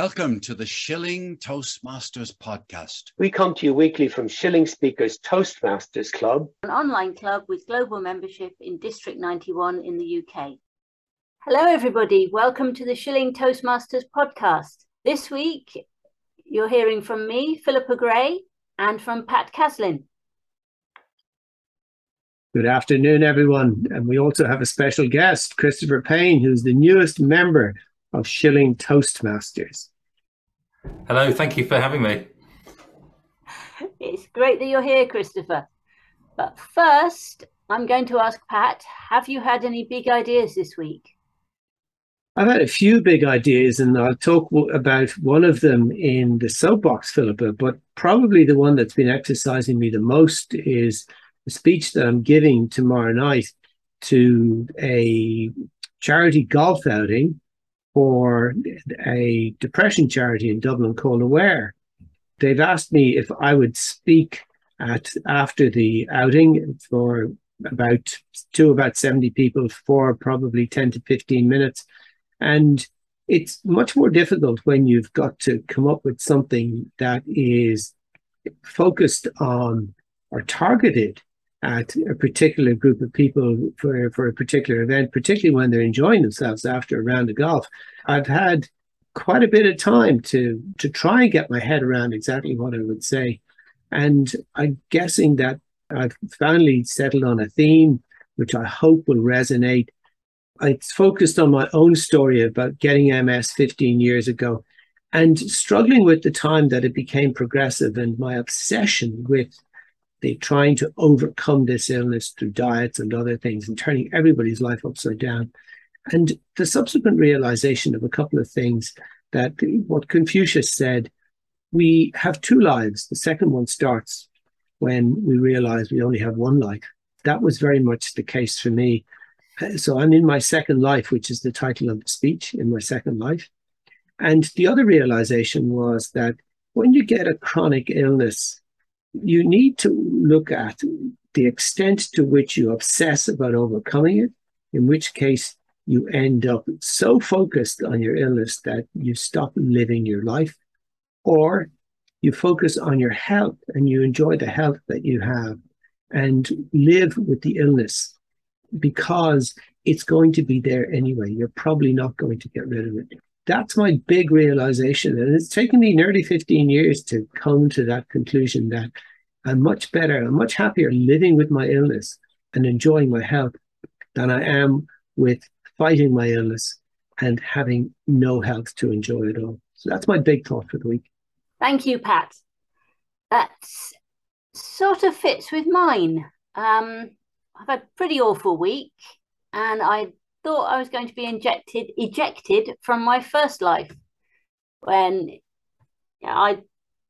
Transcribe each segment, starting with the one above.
Welcome to the Shilling Toastmasters podcast. We come to you weekly from Shilling Speakers Toastmasters Club, an online club with global membership in District 91 in the UK. Hello, everybody. Welcome to the Shilling Toastmasters podcast. This week, you're hearing from me, Philippa Gray, and from Pat Caslin. Good afternoon, everyone. And we also have a special guest, Christopher Paine, who's the newest member of Shilling Toastmasters. Hello, thank you for having me. It's great that you're here, Christopher. But first, I'm going to ask Pat have you had any big ideas this week? I've had a few big ideas, and I'll talk about one of them in the soapbox, Philippa. But probably the one that's been exercising me the most is the speech that I'm giving tomorrow night to a charity golf outing for a depression charity in Dublin called Aware. They've asked me if I would speak at after the outing for about to about 70 people for probably 10 to 15 minutes. And it's much more difficult when you've got to come up with something that is focused on or targeted at a particular group of people for, for a particular event, particularly when they're enjoying themselves after a round of golf. I've had quite a bit of time to to try and get my head around exactly what I would say. And I'm guessing that I've finally settled on a theme which I hope will resonate. I focused on my own story about getting MS 15 years ago and struggling with the time that it became progressive and my obsession with they trying to overcome this illness through diets and other things and turning everybody's life upside down. And the subsequent realization of a couple of things that what Confucius said, we have two lives. The second one starts when we realize we only have one life. That was very much the case for me. So I'm in my second life, which is the title of the speech, in my second life. And the other realization was that when you get a chronic illness, you need to look at the extent to which you obsess about overcoming it, in which case you end up so focused on your illness that you stop living your life, or you focus on your health and you enjoy the health that you have and live with the illness because it's going to be there anyway. You're probably not going to get rid of it. That's my big realization. And it's taken me nearly 15 years to come to that conclusion that I'm much better, I'm much happier living with my illness and enjoying my health than I am with fighting my illness and having no health to enjoy at all. So that's my big thought for the week. Thank you, Pat. That sort of fits with mine. Um, I've had a pretty awful week, and I thought I was going to be injected, ejected from my first life when I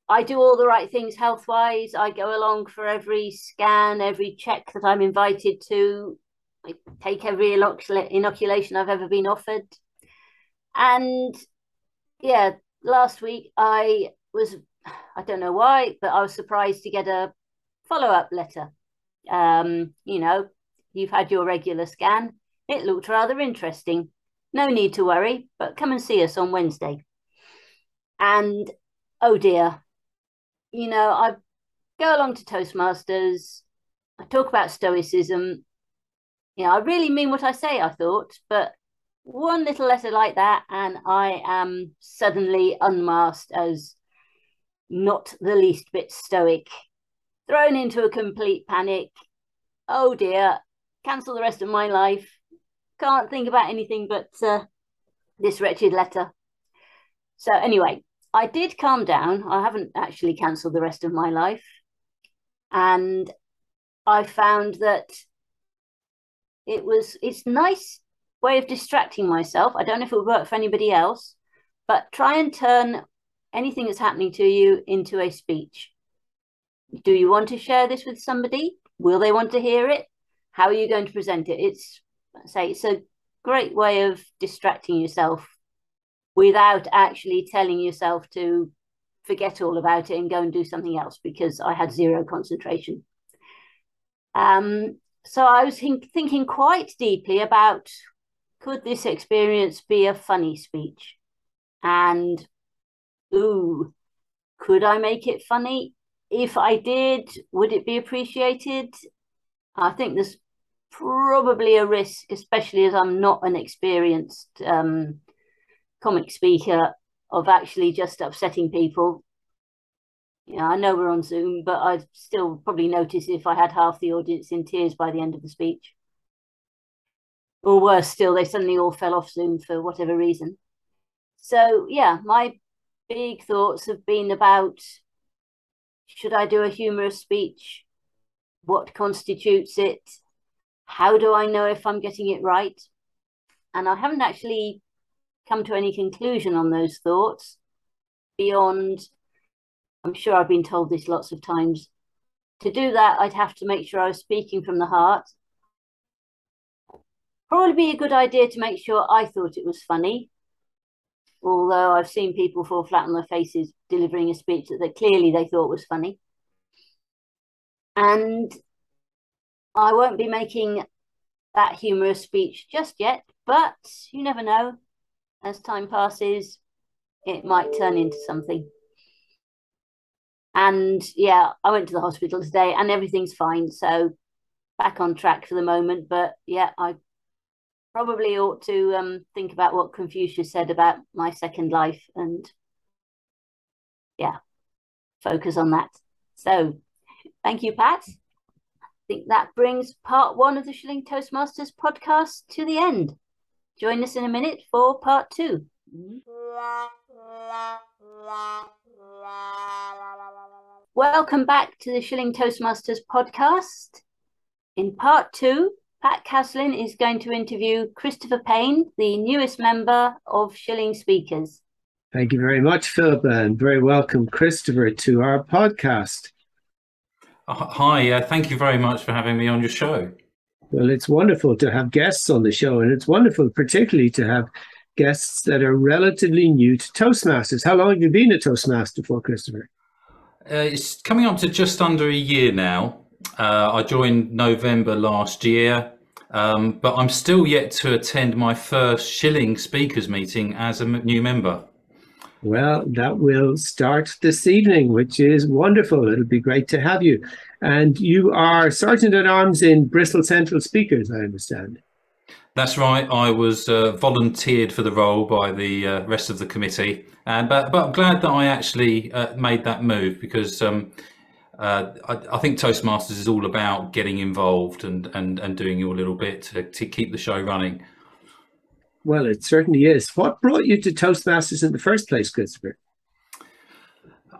I do all the right things health wise. I go along for every scan, every check that I'm invited to. I take every inoculation I've ever been offered. And yeah, last week I was, I don't know why, but I was surprised to get a follow up letter. Um, you know, you've had your regular scan. It looked rather interesting. No need to worry, but come and see us on Wednesday. And oh dear, you know, I go along to Toastmasters. I talk about Stoicism. You know, I really mean what I say, I thought, but one little letter like that, and I am suddenly unmasked as not the least bit stoic, thrown into a complete panic. Oh dear, cancel the rest of my life. Can't think about anything but uh, this wretched letter. So, anyway, I did calm down. I haven't actually cancelled the rest of my life. And I found that it was it's nice way of distracting myself. I don't know if it would work for anybody else, but try and turn anything that's happening to you into a speech. Do you want to share this with somebody? Will they want to hear it? How are you going to present it? It's say it's a great way of distracting yourself without actually telling yourself to forget all about it and go and do something else because I had zero concentration. Um, so I was think- thinking quite deeply about could this experience be a funny speech? And ooh, could I make it funny? If I did, would it be appreciated? I think there's probably a risk, especially as I'm not an experienced um, comic speaker, of actually just upsetting people. Yeah, I know we're on Zoom, but I'd still probably notice if I had half the audience in tears by the end of the speech. Or worse still, they suddenly all fell off Zoom for whatever reason. So, yeah, my big thoughts have been about should I do a humorous speech? What constitutes it? How do I know if I'm getting it right? And I haven't actually come to any conclusion on those thoughts beyond, I'm sure I've been told this lots of times. To do that, I'd have to make sure I was speaking from the heart. Probably be a good idea to make sure I thought it was funny. Although I've seen people fall flat on their faces delivering a speech that they, clearly they thought was funny. And I won't be making that humorous speech just yet, but you never know. As time passes, it might turn into something. And yeah, I went to the hospital today and everything's fine. So back on track for the moment. But yeah, I probably ought to um, think about what Confucius said about my second life and yeah, focus on that. So thank you, Pat think that brings part one of the Shilling Toastmasters podcast to the end. Join us in a minute for part two. Welcome back to the Shilling Toastmasters podcast. In part two, Pat Caslin is going to interview Christopher Paine, the newest member of Shilling Speakers. Thank you very much, Philip, and very welcome, Christopher, to our podcast. Hi, uh, thank you very much for having me on your show. Well, it's wonderful to have guests on the show, and it's wonderful, particularly, to have guests that are relatively new to Toastmasters. How long have you been a Toastmaster for, Christopher? Uh, it's coming up to just under a year now. Uh, I joined November last year, um, but I'm still yet to attend my first Shilling speakers meeting as a new member. Well, that will start this evening, which is wonderful. It'll be great to have you. And you are Sergeant at Arms in Bristol Central Speakers, I understand. That's right. I was uh, volunteered for the role by the uh, rest of the committee, and but but I'm glad that I actually uh, made that move because um, uh, I, I, think Toastmasters is all about getting involved and and and doing your little bit to, to keep the show running. Well, it certainly is. What brought you to Toastmasters in the first place, Christopher?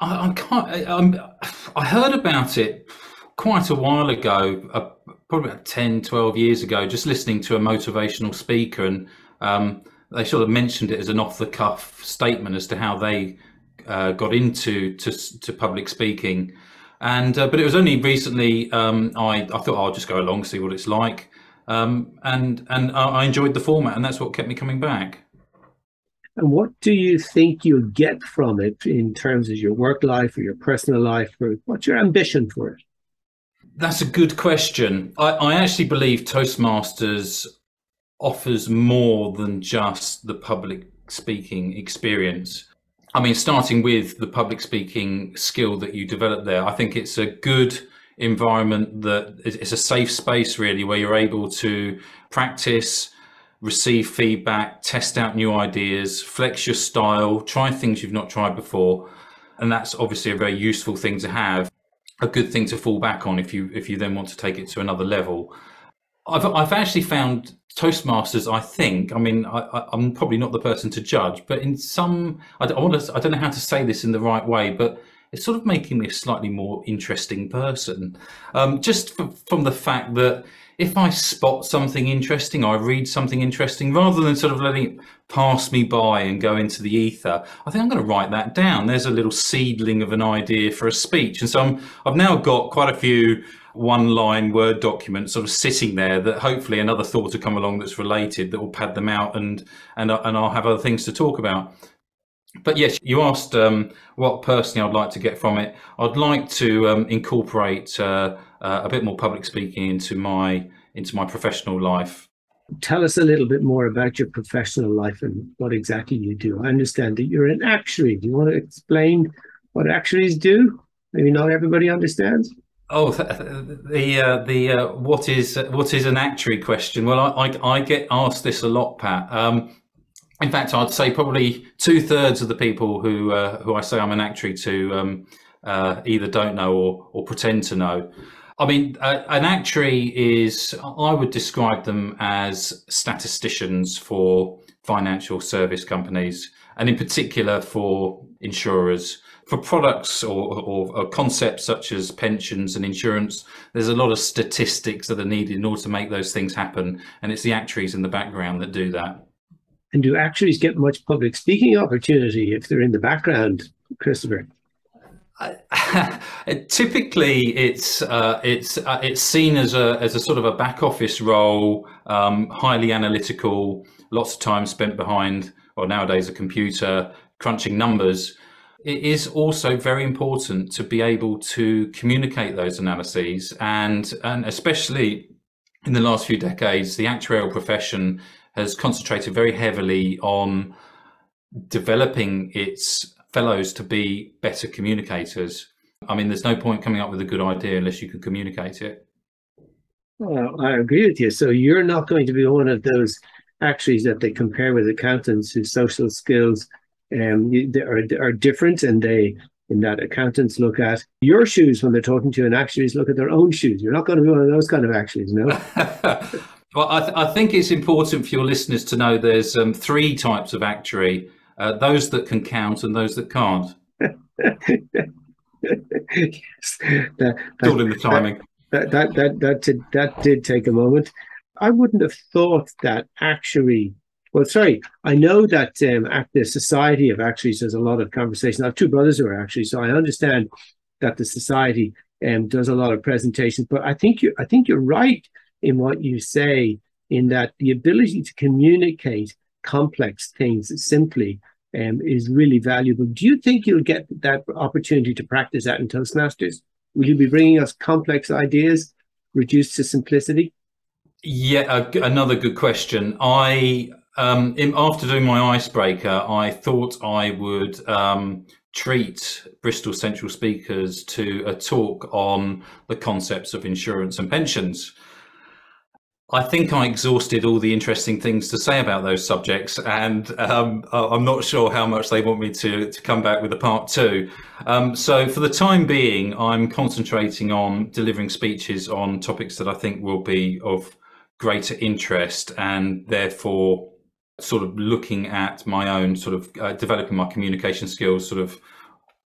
I, I can't. I, I heard about it quite a while ago, uh, probably about 10, 12 years ago, just listening to a motivational speaker, and um, they sort of mentioned it as an off-the-cuff statement as to how they uh, got into to, to public speaking. And uh, but it was only recently um, I, I thought I'll just go along see what it's like. Um, and and I enjoyed the format, and that's what kept me coming back. And what do you think you'll get from it in terms of your work life or your personal life, or what's your ambition for it? That's a good question. I, I actually believe Toastmasters offers more than just the public speaking experience. I mean, starting with the public speaking skill that you develop there, I think it's a good environment that it's a safe space really where you're able to practice receive feedback test out new ideas flex your style try things you've not tried before. And that's obviously a very useful thing to have a good thing to fall back on if you if you then want to take it to another level. I've, I've actually found toastmasters i think i mean I, am probably not the person to judge but in some I, I want to i don't know how to say this in the right way but it's sort of making me a slightly more interesting person. Um, just from the fact that if I spot something interesting, I read something interesting, rather than sort of letting it pass me by and go into the ether, I think I'm going to write that down. There's a little seedling of an idea for a speech. And so I'm, I've now got quite a few one line Word documents sort of sitting there that hopefully another thought will come along that's related that will pad them out and, and, and I'll have other things to talk about but yes, you asked um, what personally I'd like to get from it. I'd like to um, incorporate uh, uh, a bit more public speaking into my into my professional life. Tell us a little bit more about your professional life and what exactly you do. I understand that you're an actuary. Do you want to explain what actuaries do? Maybe not everybody understands. Oh, the uh, the uh, what is what is an actuary question? Well, I, I, I get asked this a lot, Pat. Um, in fact, I'd say probably two thirds of the people who uh, who I say I'm an actuary to um, uh, either don't know or or pretend to know. I mean, uh, an actuary is I would describe them as statisticians for financial service companies, and in particular for insurers. For products or, or, or concepts such as pensions and insurance, there's a lot of statistics that are needed in order to make those things happen, and it's the actuaries in the background that do that. And do actuaries get much public speaking opportunity if they're in the background, Christopher? Uh, typically, it's uh, it's uh, it's seen as a as a sort of a back office role, um, highly analytical, lots of time spent behind, or nowadays a computer crunching numbers. It is also very important to be able to communicate those analyses, and and especially in the last few decades, the actuarial profession has concentrated very heavily on developing its fellows to be better communicators. I mean, there's no point coming up with a good idea unless you can communicate it. Well, I agree with you. So you're not going to be one of those actuaries that they compare with accountants whose social skills um, are, are different and they in that accountants look at your shoes when they're talking to you and actuaries look at their own shoes. You're not going to be one of those kind of actuaries, no? well, I, th- I, think it's important for your listeners to know there's um, three types of actuary uh, those that can count and those that can't. yes, that, all in the timing. That that that that did, that did take a moment. I wouldn't have thought that actually. Well, sorry, I know that um, at the Society of Actuaries there's a lot of conversation. I have two brothers who are actuaries, so I understand that the society um, does a lot of presentations. But I think you I think you're right in what you say in that the ability to communicate complex things simply um, is really valuable. Do you think you'll get that opportunity to practice that in Toastmasters? Will you be bringing us complex ideas reduced to simplicity? Yeah, another good question. I um, after doing my icebreaker, I thought I would um, treat Bristol Central speakers to a talk on the concepts of insurance and pensions. I think I exhausted all the interesting things to say about those subjects, and um, I'm not sure how much they want me to, to come back with a part two. Um, so, for the time being, I'm concentrating on delivering speeches on topics that I think will be of greater interest, and therefore, sort of looking at my own sort of uh, developing my communication skills, sort of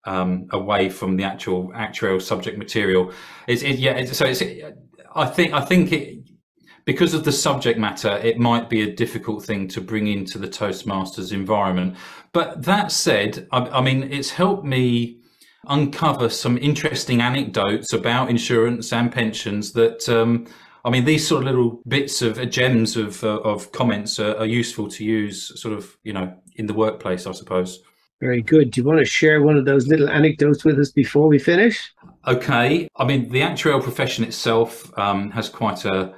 um, away from the actual actuarial subject material. It's it, yeah. It's, so it's. I think I think it because of the subject matter, it might be a difficult thing to bring into the Toastmasters environment. But that said, I, I mean, it's helped me uncover some interesting anecdotes about insurance and pensions that um, I mean, these sort of little bits of uh, gems of uh, of comments are, are, useful to use, sort of, you know, in the workplace, I suppose. Very good. Do you want to share one of those little anecdotes with us before we finish? Okay. I mean, the actuarial profession itself um, has quite a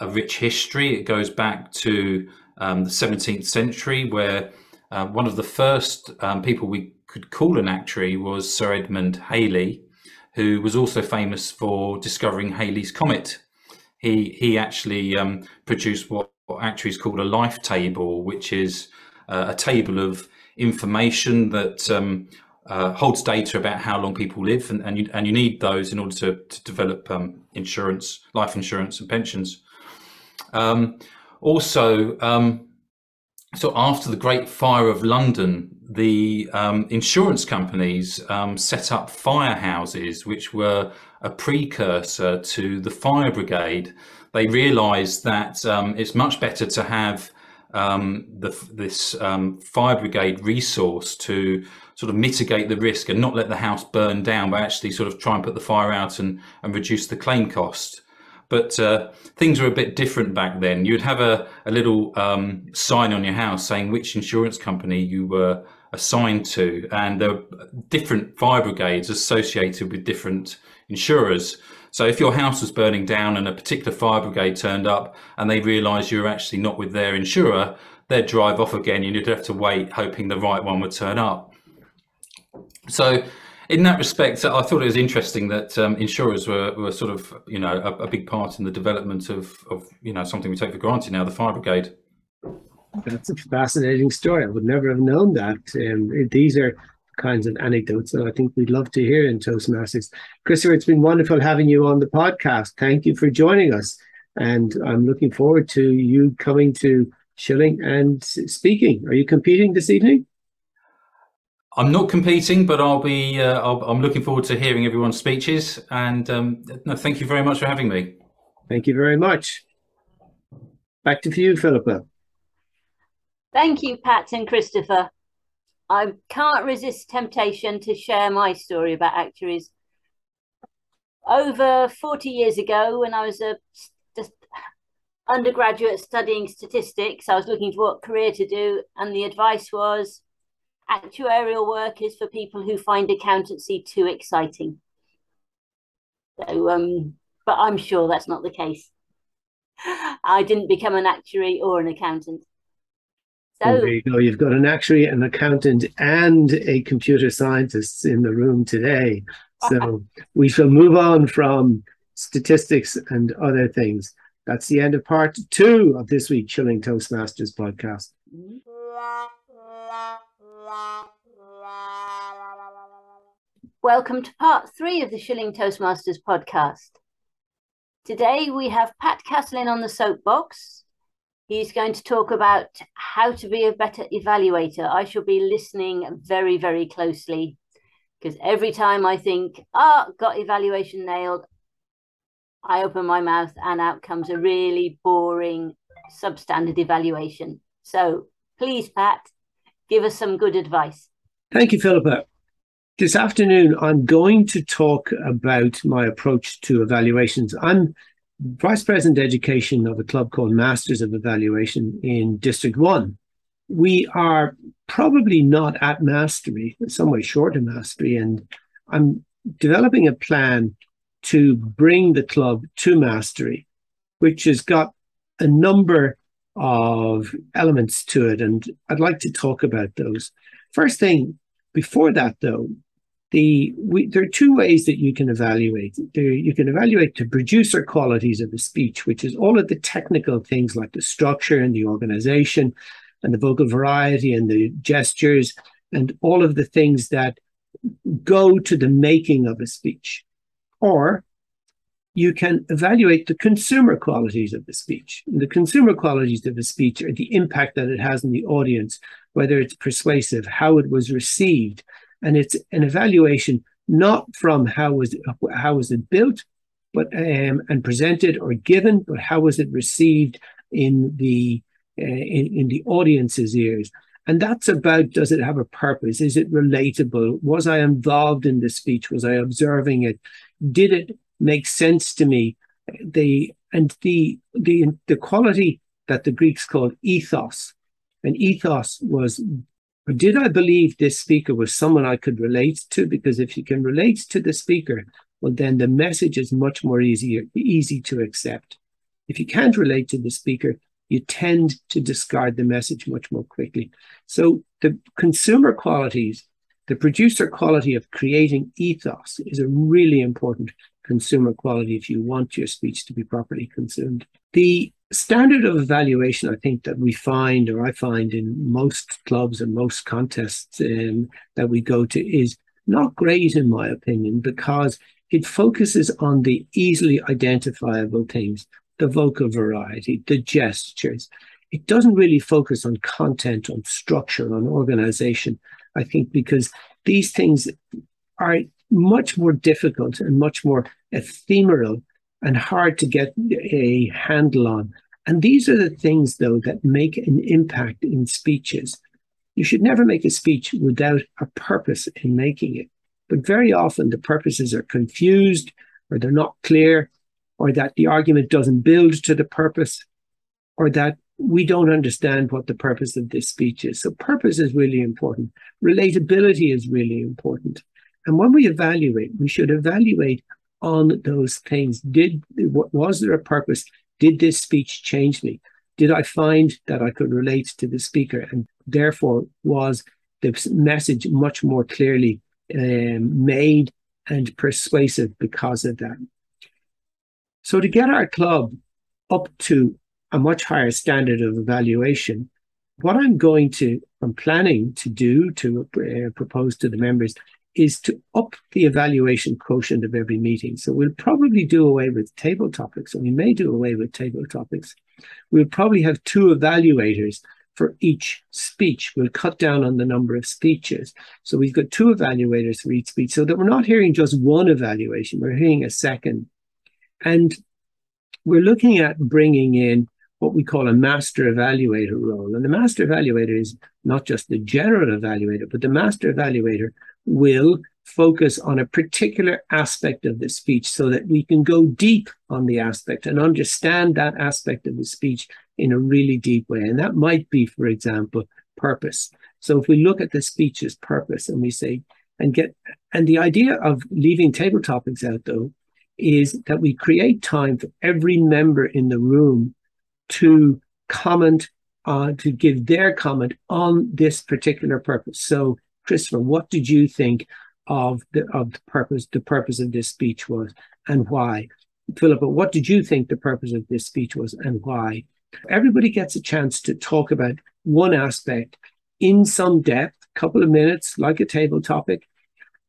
a rich history. It goes back to um, the 17th century, where uh, one of the first um, people we could call an actuary was Sir Edmund Halley, who was also famous for discovering Halley's Comet. He, he actually um, produced what, what, actuaries call a life table, which is uh, a table of information that um, uh, holds data about how long people live, and, and, you, and you need those in order to, to develop um, insurance, life insurance, and pensions. Um, also, um, so after the Great Fire of London, the um, insurance companies um, set up firehouses, which were a precursor to the fire brigade. They realised that um, it's much better to have um, the, this fire brigade resource to sort of mitigate the risk and not let the house burn down, but actually sort of try and put the fire out and, and reduce the claim cost. But uh, things were a bit different back then. You'd have a, a little um, sign on your house saying which insurance company you were assigned to, and there were different fire brigades associated with different insurers. So if your house was burning down and a particular fire brigade turned up and they realised you were actually not with their insurer, they'd drive off again. And you'd have to wait, hoping the right one would turn up. So in that respect, I thought it was interesting that um, insurers were, were sort of, you know, a, a, big part in the development of, of, you know, something we take for granted now, the fire brigade. That's a fascinating story. I would never have known that. Um, these are kinds of anecdotes that I think we'd love to hear in Toastmasters. Christopher, it's been wonderful having you on the podcast. Thank you for joining us. And I'm looking forward to you coming to Shilling and speaking. Are you competing this evening? I'm not competing, but I'll be. Uh, i am looking forward to hearing everyone's speeches. And um, no, thank you very much for having me. Thank you very much. Back to you, Philippa. Thank you, Pat and Christopher. I can't resist temptation to share my story about actuaries. Over 40 years ago, when I was a just undergraduate studying statistics, I was looking for what career to do, and the advice was actuarial work is for people who find accountancy too exciting. So, um, but I'm sure that's not the case. I didn't become an actuary or an accountant. So well, there you go. You've got an actuary, an accountant, and a computer scientist in the room today. So we shall move on from statistics and other things. That's the end of part two of this week's Shilling Toastmasters podcast. Welcome to part three of the Shilling Toastmasters podcast. Today we have Pat Caslin on the soapbox He's going to talk about how to be a better evaluator. I shall be listening very, very closely because every time I think, ah, oh, got evaluation nailed, I open my mouth and out comes a really boring substandard evaluation. So please, Pat, give us some good advice. Thank you, Philippa. This afternoon, I'm going to talk about my approach to evaluations. I'm vice president education of a club called Masters of Evaluation in District 1. We are probably not at mastery, some way short of mastery, and I'm developing a plan to bring the club to mastery, which has got a number of elements to it, and I'd like to talk about those. First thing, before that though, the we, there are two ways that you can evaluate. There, you can evaluate the producer qualities of the speech, which is all of the technical things like the structure and the organization and the vocal variety and the gestures and all of the things that go to the making of a speech. Or you can evaluate the consumer qualities of the speech. And the consumer qualities of the speech are the impact that it has on the audience, whether it's persuasive, how it was received, and it's an evaluation not from how was it, how was it built, but um, and presented or given, but how was it received in the uh, in, in the audience's ears. And that's about does it have a purpose? Is it relatable? Was I involved in the speech? Was I observing it? Did it make sense to me? The and the the the quality that the Greeks called ethos. And ethos was did I believe this speaker was someone I could relate to? Because if you can relate to the speaker, well, then the message is much more easier, easy to accept. If you can't relate to the speaker, you tend to discard the message much more quickly. So the consumer qualities, the producer quality of creating ethos is a really important consumer quality if you want your speech to be properly consumed. The standard of evaluation, I think, that we find, or I find in most clubs and most contests um, that we go to, is not great, in my opinion, because it focuses on the easily identifiable things the vocal variety, the gestures. It doesn't really focus on content, on structure, on organization, I think, because these things are much more difficult and much more ephemeral and hard to get a handle on. And these are the things, though, that make an impact in speeches. You should never make a speech without a purpose in making it. But very often the purposes are confused or they're not clear or that the argument doesn't build to the purpose or that we don't understand what the purpose of this speech is. So purpose is really important. Relatability is really important. And when we evaluate, we should evaluate on those things. Did was there a purpose? Did this speech change me? Did I find that I could relate to the speaker, and therefore was the message much more clearly um, made and persuasive because of that? So to get our club up to a much higher standard of evaluation, what I'm going to, I'm planning to do to uh, propose to the members is to up the evaluation quotient of every meeting. So we'll probably do away with table topics, or we may do away with table topics. We'll probably have two evaluators for each speech. We'll cut down on the number of speeches. So we've got two evaluators for each speech so that we're not hearing just one evaluation, we're hearing a second. And we're looking at bringing in what we call a master evaluator role. And the master evaluator is not just the general evaluator, but the master evaluator will focus on a particular aspect of the speech so that we can go deep on the aspect and understand that aspect of the speech in a really deep way. And that might be, for example, purpose. So if we look at the speech's purpose and we say, and get, and the idea of leaving table topics out though, is that we create time for every member in the room to comment, uh, to give their comment on this particular purpose. So Christopher, what did you think of the of the purpose the purpose of this speech was and why? Philippa, what did you think the purpose of this speech was and why? Everybody gets a chance to talk about one aspect in some depth, a couple of minutes, like a table topic.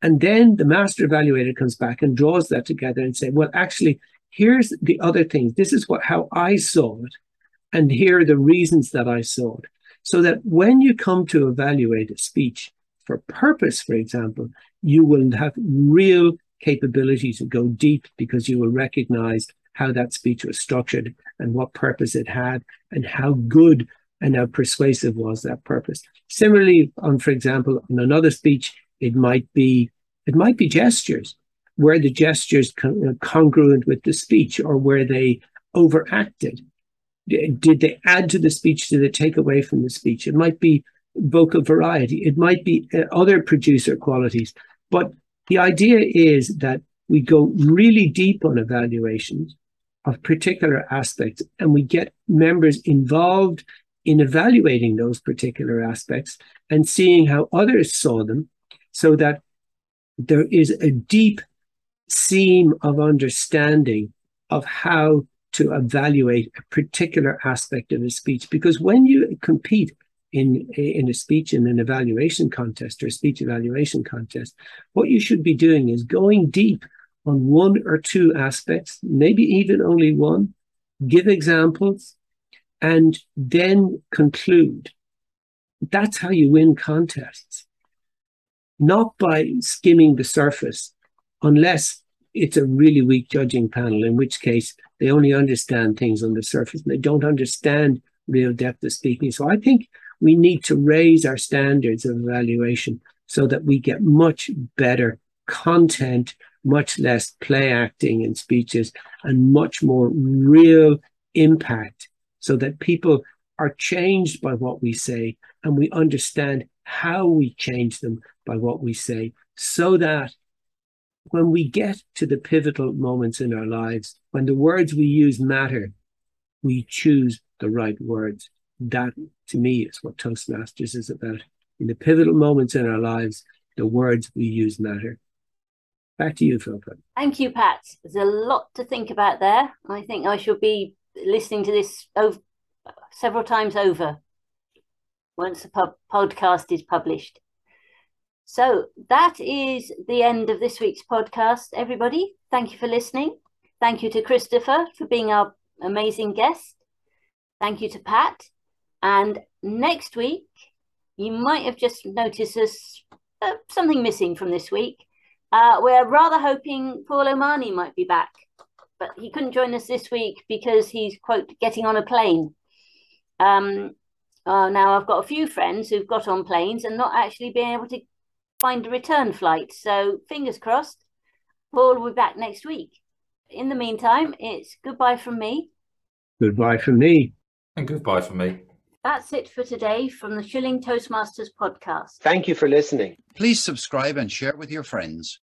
And then the master evaluator comes back and draws that together and say, well, actually, here's the other things. This is what how I saw it. And here are the reasons that I saw it. So that when you come to evaluate a speech, for purpose, for example, you will have real capability to go deep because you will recognize how that speech was structured and what purpose it had and how good and how persuasive was that purpose. Similarly, on for example, on another speech, it might be it might be gestures where the gestures con- uh, congruent with the speech or where they overacted. Did they add to the speech? Did they take away from the speech? It might be vocal variety. It might be uh, other producer qualities. But the idea is that we go really deep on evaluations of particular aspects and we get members involved in evaluating those particular aspects and seeing how others saw them so that there is a deep seam of understanding of how to evaluate a particular aspect of a speech. Because when you compete in, in a speech in an evaluation contest or a speech evaluation contest, what you should be doing is going deep on one or two aspects, maybe even only one, give examples, and then conclude. That's how you win contests. Not by skimming the surface, unless it's a really weak judging panel, in which case they only understand things on the surface and they don't understand real depth of speaking. So I think we need to raise our standards of evaluation so that we get much better content, much less play acting in speeches, and much more real impact so that people are changed by what we say and we understand how we change them by what we say so that when we get to the pivotal moments in our lives, when the words we use matter, we choose the right words that to me is what Toastmasters is about. In the pivotal moments in our lives, the words we use matter. Back to you, Philippa. Thank you, Pat. There's a lot to think about there. I think I shall be listening to this over, several times over once the pub- podcast is published. So that is the end of this week's podcast, everybody. Thank you for listening. Thank you to Christopher for being our amazing guest. Thank you to Pat and next week, you might have just noticed there's uh, something missing from this week. Uh, we're rather hoping Paul Omani might be back, but he couldn't join us this week because he's, quote, getting on a plane. Um, uh, now, I've got a few friends who've got on planes and not actually been able to find a return flight. So, fingers crossed, Paul will be back next week. In the meantime, it's goodbye from me. Goodbye from me. And goodbye from me. That's it for today from the Shilling Toastmasters podcast. Thank you for listening. Please subscribe and share with your friends.